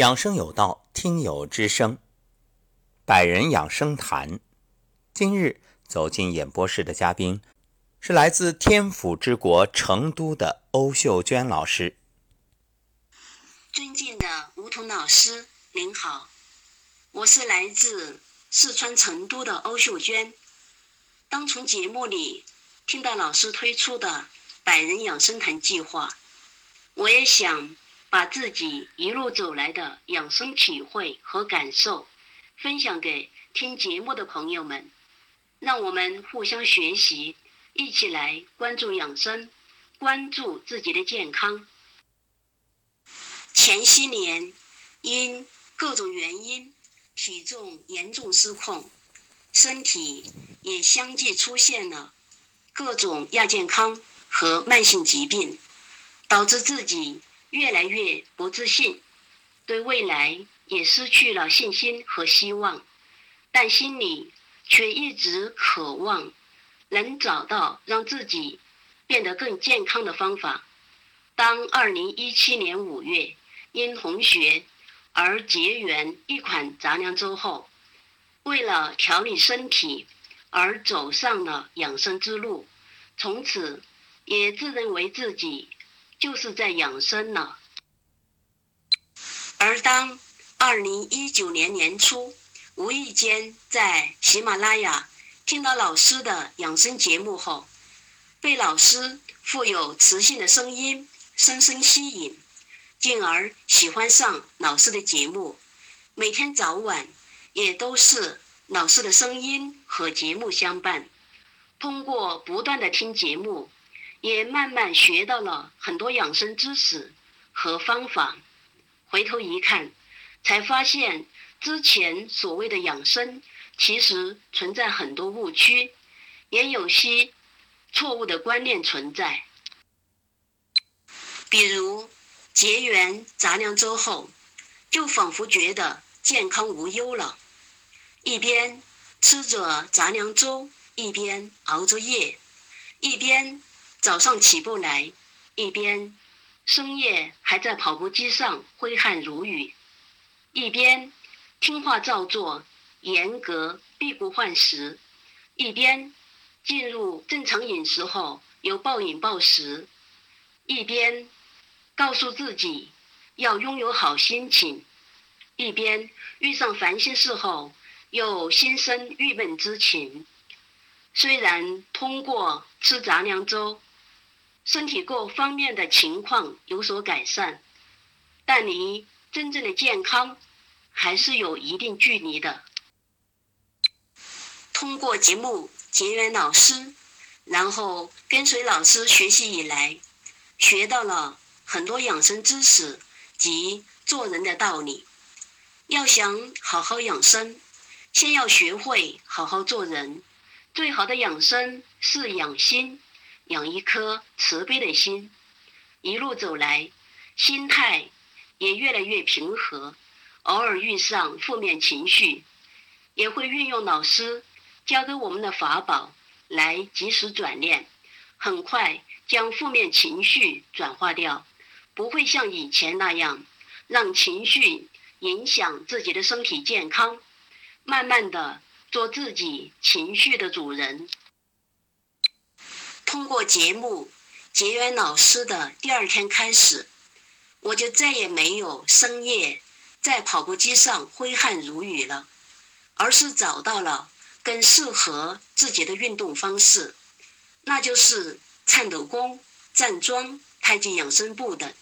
养生有道，听友之声，百人养生谈。今日走进演播室的嘉宾是来自天府之国成都的欧秀娟老师。尊敬的吴桐老师，您好，我是来自四川成都的欧秀娟。当从节目里听到老师推出的百人养生谈计划，我也想。把自己一路走来的养生体会和感受分享给听节目的朋友们，让我们互相学习，一起来关注养生，关注自己的健康。前些年因各种原因，体重严重失控，身体也相继出现了各种亚健康和慢性疾病，导致自己。越来越不自信，对未来也失去了信心和希望，但心里却一直渴望能找到让自己变得更健康的方法。当二零一七年五月因同学而结缘一款杂粮粥后，为了调理身体而走上了养生之路，从此也自认为自己。就是在养生了。而当二零一九年年初无意间在喜马拉雅听到老师的养生节目后，被老师富有磁性的声音深深吸引，进而喜欢上老师的节目。每天早晚也都是老师的声音和节目相伴。通过不断的听节目。也慢慢学到了很多养生知识和方法，回头一看，才发现之前所谓的养生，其实存在很多误区，也有些错误的观念存在。比如结缘杂粮粥后，就仿佛觉得健康无忧了，一边吃着杂粮粥，一边熬着夜，一边。早上起不来，一边深夜还在跑步机上挥汗如雨，一边听话照做、严格闭不换食，一边进入正常饮食后又暴饮暴食，一边告诉自己要拥有好心情，一边遇上烦心事后又心生郁闷之情。虽然通过吃杂粮粥，身体各方面的情况有所改善，但离真正的健康还是有一定距离的。通过节目结缘老师，然后跟随老师学习以来，学到了很多养生知识及做人的道理。要想好好养生，先要学会好好做人。最好的养生是养心。养一颗慈悲的心，一路走来，心态也越来越平和。偶尔遇上负面情绪，也会运用老师教给我们的法宝来及时转念，很快将负面情绪转化掉，不会像以前那样让情绪影响自己的身体健康。慢慢的做自己情绪的主人。通过节目结缘老师的第二天开始，我就再也没有深夜在跑步机上挥汗如雨了，而是找到了更适合自己的运动方式，那就是颤抖功、站桩、太极养生步等。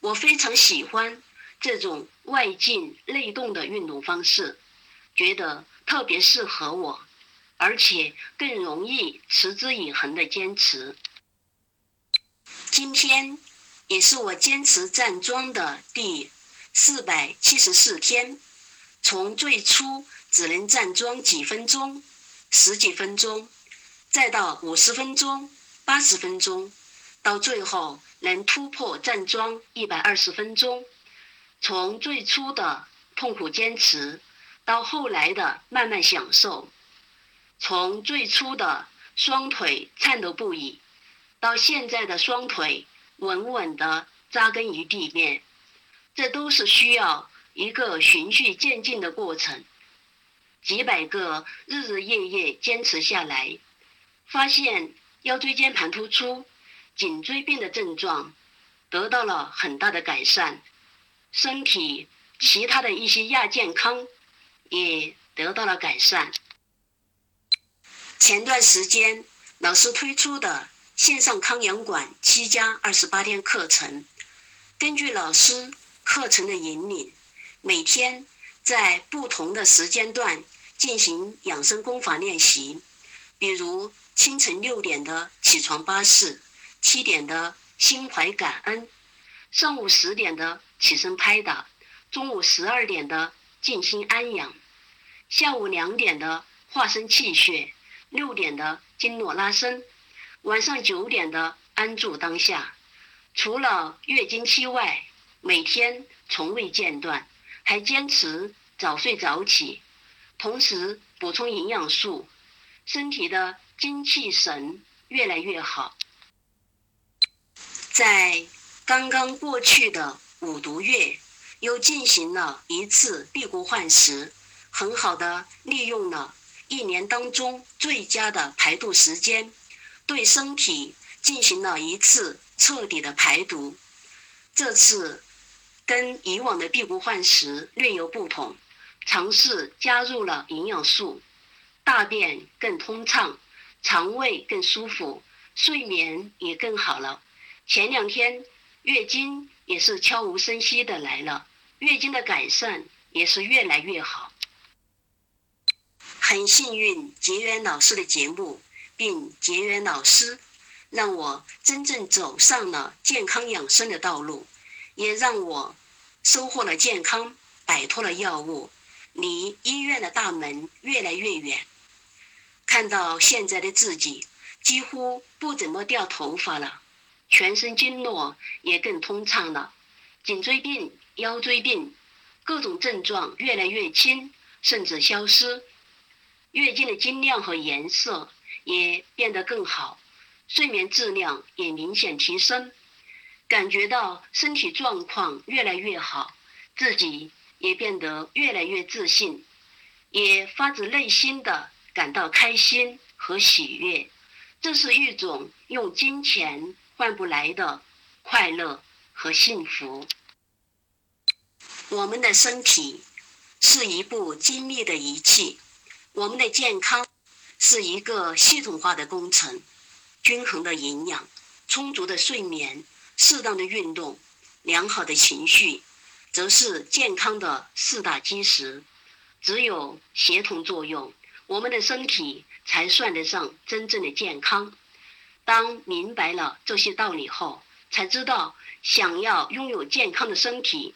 我非常喜欢这种外静内动的运动方式，觉得特别适合我。而且更容易持之以恒的坚持。今天也是我坚持站桩的第四百七十四天，从最初只能站桩几分钟、十几分钟，再到五十分钟、八十分钟，到最后能突破站桩一百二十分钟。从最初的痛苦坚持，到后来的慢慢享受。从最初的双腿颤抖不已，到现在的双腿稳稳地扎根于地面；这都是需要一个循序渐进的过程。几百个日日夜夜坚持下来，发现腰椎间盘突出、颈椎病的症状得到了很大的改善，身体其他的一些亚健康也得到了改善。前段时间老师推出的线上康养馆七加二十八天课程，根据老师课程的引领，每天在不同的时间段。进行养生功法练习，比如清晨六点的起床巴士，七点的心怀感恩，上午十点的起身拍打，中午十二点的静心安养，下午两点的化生气血，六点的经络拉伸，晚上九点的安住当下。除了月经期外，每天从未间断，还坚持早睡早起。同时补充营养素，身体的精气神越来越好。在刚刚过去的五毒月，又进行了一次辟谷换食，很好的利用了一年当中最佳的排毒时间，对身体进行了一次彻底的排毒。这次跟以往的辟谷换食略有不同。尝试加入了营养素，大便更通畅，肠胃更舒服，睡眠也更好了。前两天月经也是悄无声息的来了，月经的改善也是越来越好。很幸运结缘老师的节目，并结缘老师，让我真正走上了健康养生的道路，也让我收获了健康，摆脱了药物。离医院的大门越来越远，看到现在的自己几乎不怎么掉头发了，全身经络也更通畅了，颈椎病、腰椎病各种症状越来越轻，甚至消失，月经的经量和颜色也变得更好，睡眠质量也明显提升，感觉到身体状况越来越好，自己。也变得越来越自信，也发自内心的感到开心和喜悦，这是一种用金钱换不来的快乐和幸福。我们的身体是一部精密的仪器，我们的健康是一个系统化的工程。均衡的营养、充足的睡眠、适当的运动、良好的情绪。则是健康的四大基石，只有协同作用，我们的身体才算得上真正的健康。当明白了这些道理后，才知道想要拥有健康的身体，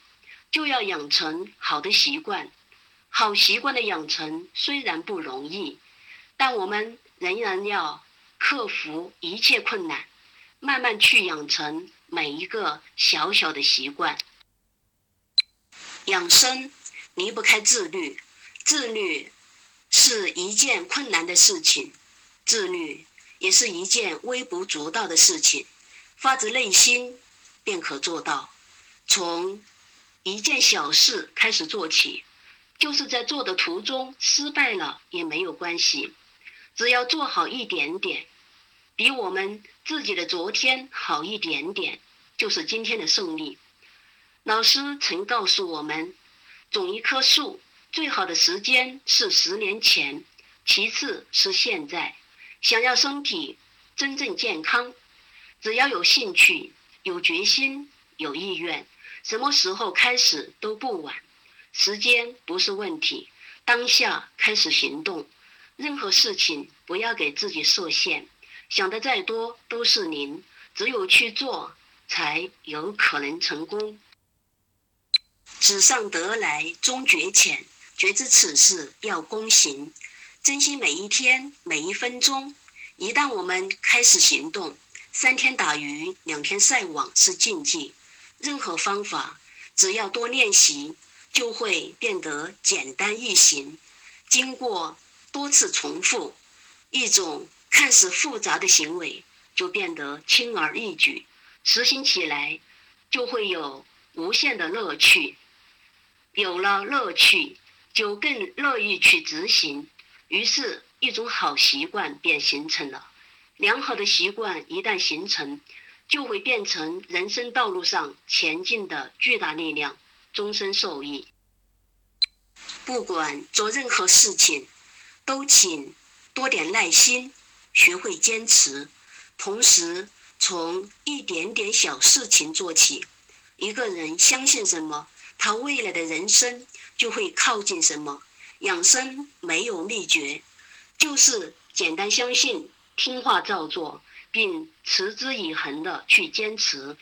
就要养成好的习惯。好习惯的养成虽然不容易，但我们仍然要克服一切困难，慢慢去养成每一个小小的习惯。养生离不开自律，自律是一件困难的事情，自律也是一件微不足道的事情，发自内心便可做到。从一件小事开始做起，就是在做的途中失败了也没有关系，只要做好一点点，比我们自己的昨天好一点点，就是今天的胜利。老师曾告诉我们，种一棵树最好的时间是十年前，其次是现在。想要身体真正健康，只要有兴趣、有决心、有意愿，什么时候开始都不晚。时间不是问题，当下开始行动。任何事情不要给自己设限，想的再多都是零，只有去做，才有可能成功。纸上得来终觉浅，觉知此事要躬行，珍惜每一天每一分钟。一旦我们开始行动，三天打鱼两天晒网是禁忌。任何方法，只要多练习，就会变得简单易行。经过多次重复，一种看似复杂的行为就变得轻而易举，实行起来就会有。无限的乐趣。有了乐趣，就更乐意去执行，于是，一种好习惯便形成了。良好的习惯一旦形成，就会变成人生道路上前进的巨大力量，终身受益。不管做任何事情，都请多点耐心，学会坚持，同时从一点点小事情做起。一个人相信什么，他未来的人生就会靠近什么。养生没有秘诀，就是简单相信。听话照做，并持之以恒的去坚持。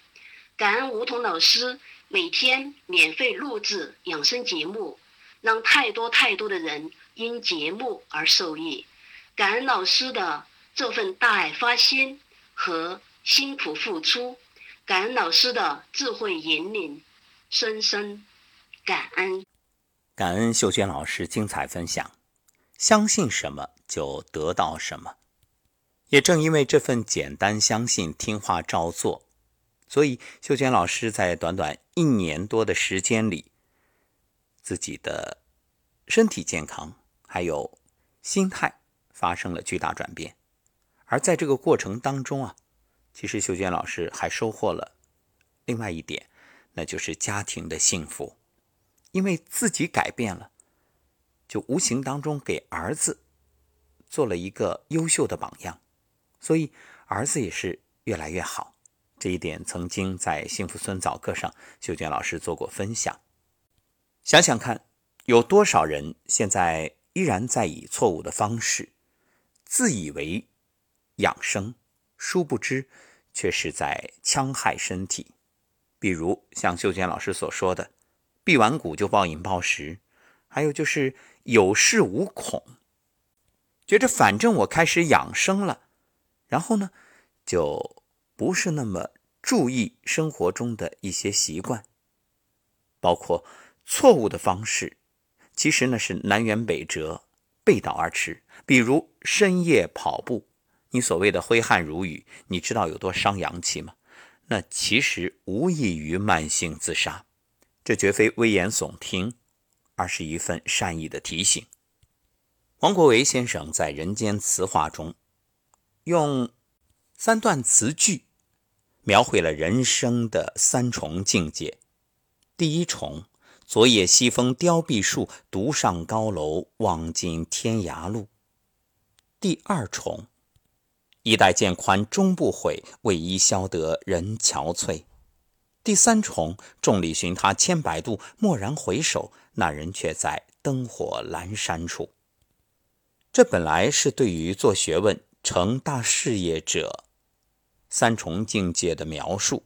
感恩梧桐老师每天免费录制养生节目，让太多太多的人因节目而受益。感恩老师的这份大爱发心和辛苦付出，感恩老师的智慧引领，深深感恩。感恩秀娟老师精彩分享，相信什么就得到什么。也正因为这份简单相信、听话照做，所以秀娟老师在短短一年多的时间里，自己的身体健康还有心态发生了巨大转变。而在这个过程当中啊，其实秀娟老师还收获了另外一点，那就是家庭的幸福。因为自己改变了，就无形当中给儿子做了一个优秀的榜样。所以儿子也是越来越好，这一点曾经在《幸福村早课》上，秀娟老师做过分享。想想看，有多少人现在依然在以错误的方式，自以为养生，殊不知却是在戕害身体。比如像秀娟老师所说的，辟完谷就暴饮暴食，还有就是有恃无恐，觉着反正我开始养生了。然后呢，就不是那么注意生活中的一些习惯，包括错误的方式，其实呢是南辕北辙、背道而驰。比如深夜跑步，你所谓的挥汗如雨，你知道有多伤阳气吗？那其实无异于慢性自杀。这绝非危言耸听，而是一份善意的提醒。王国维先生在《人间词话》中。用三段词句描绘了人生的三重境界：第一重，昨夜西风凋碧树，独上高楼，望尽天涯路；第二重，衣带渐宽终不悔，为伊消得人憔悴；第三重，众里寻他千百度，蓦然回首，那人却在灯火阑珊处。这本来是对于做学问。成大事业者三重境界的描述，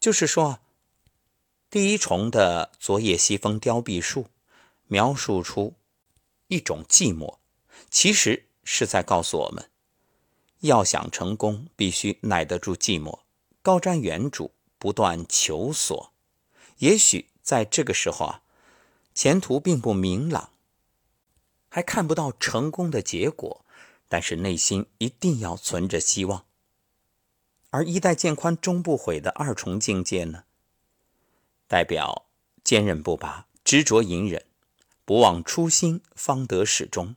就是说，第一重的“昨夜西风凋碧树”，描述出一种寂寞，其实是在告诉我们，要想成功，必须耐得住寂寞，高瞻远瞩，不断求索。也许在这个时候啊，前途并不明朗，还看不到成功的结果。但是内心一定要存着希望，而衣带渐宽终不悔的二重境界呢，代表坚韧不拔、执着隐忍、不忘初心方得始终。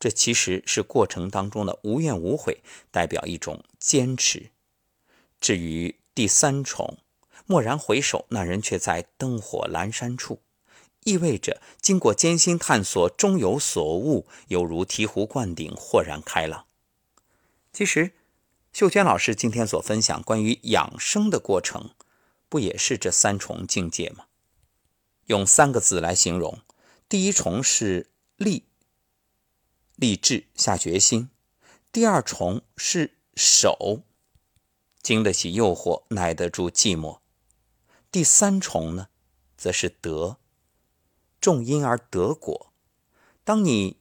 这其实是过程当中的无怨无悔，代表一种坚持。至于第三重，蓦然回首，那人却在灯火阑珊处。意味着经过艰辛探索，终有所悟，犹如醍醐灌顶，豁然开朗。其实，秀娟老师今天所分享关于养生的过程，不也是这三重境界吗？用三个字来形容：第一重是立，立志下决心；第二重是守，经得起诱惑，耐得住寂寞；第三重呢，则是德。种因而得果。当你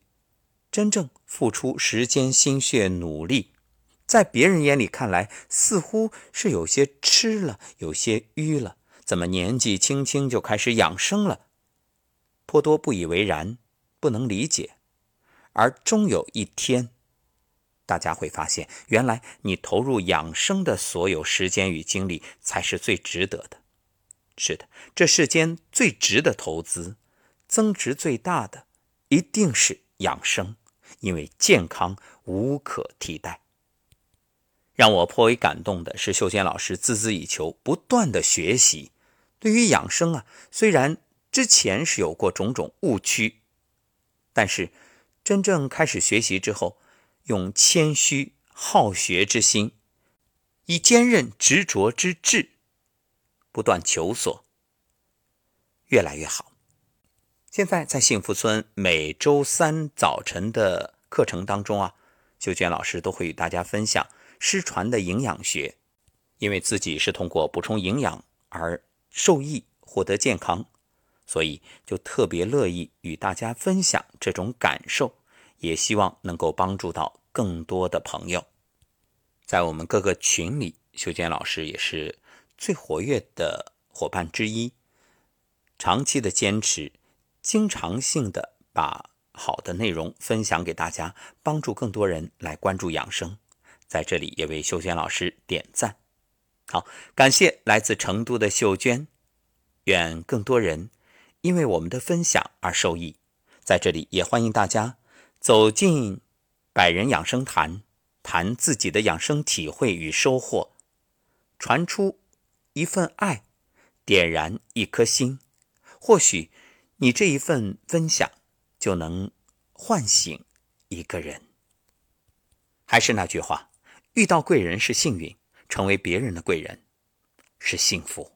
真正付出时间、心血、努力，在别人眼里看来，似乎是有些吃了，有些淤了。怎么年纪轻轻就开始养生了？颇多不以为然，不能理解。而终有一天，大家会发现，原来你投入养生的所有时间与精力，才是最值得的。是的，这世间最值的投资，增值最大的，一定是养生，因为健康无可替代。让我颇为感动的是，秀娟老师孜孜以求，不断的学习。对于养生啊，虽然之前是有过种种误区，但是真正开始学习之后，用谦虚好学之心，以坚韧执着之志，不断求索，越来越好。现在在幸福村每周三早晨的课程当中啊，秀娟老师都会与大家分享。失传的营养学，因为自己是通过补充营养而受益、获得健康，所以就特别乐意与大家分享这种感受，也希望能够帮助到更多的朋友。在我们各个群里，修娟老师也是最活跃的伙伴之一，长期的坚持，经常性的把好的内容分享给大家，帮助更多人来关注养生。在这里也为秀娟老师点赞，好，感谢来自成都的秀娟，愿更多人因为我们的分享而受益。在这里也欢迎大家走进百人养生谈，谈自己的养生体会与收获，传出一份爱，点燃一颗心，或许你这一份分享就能唤醒一个人。还是那句话。遇到贵人是幸运，成为别人的贵人是幸福。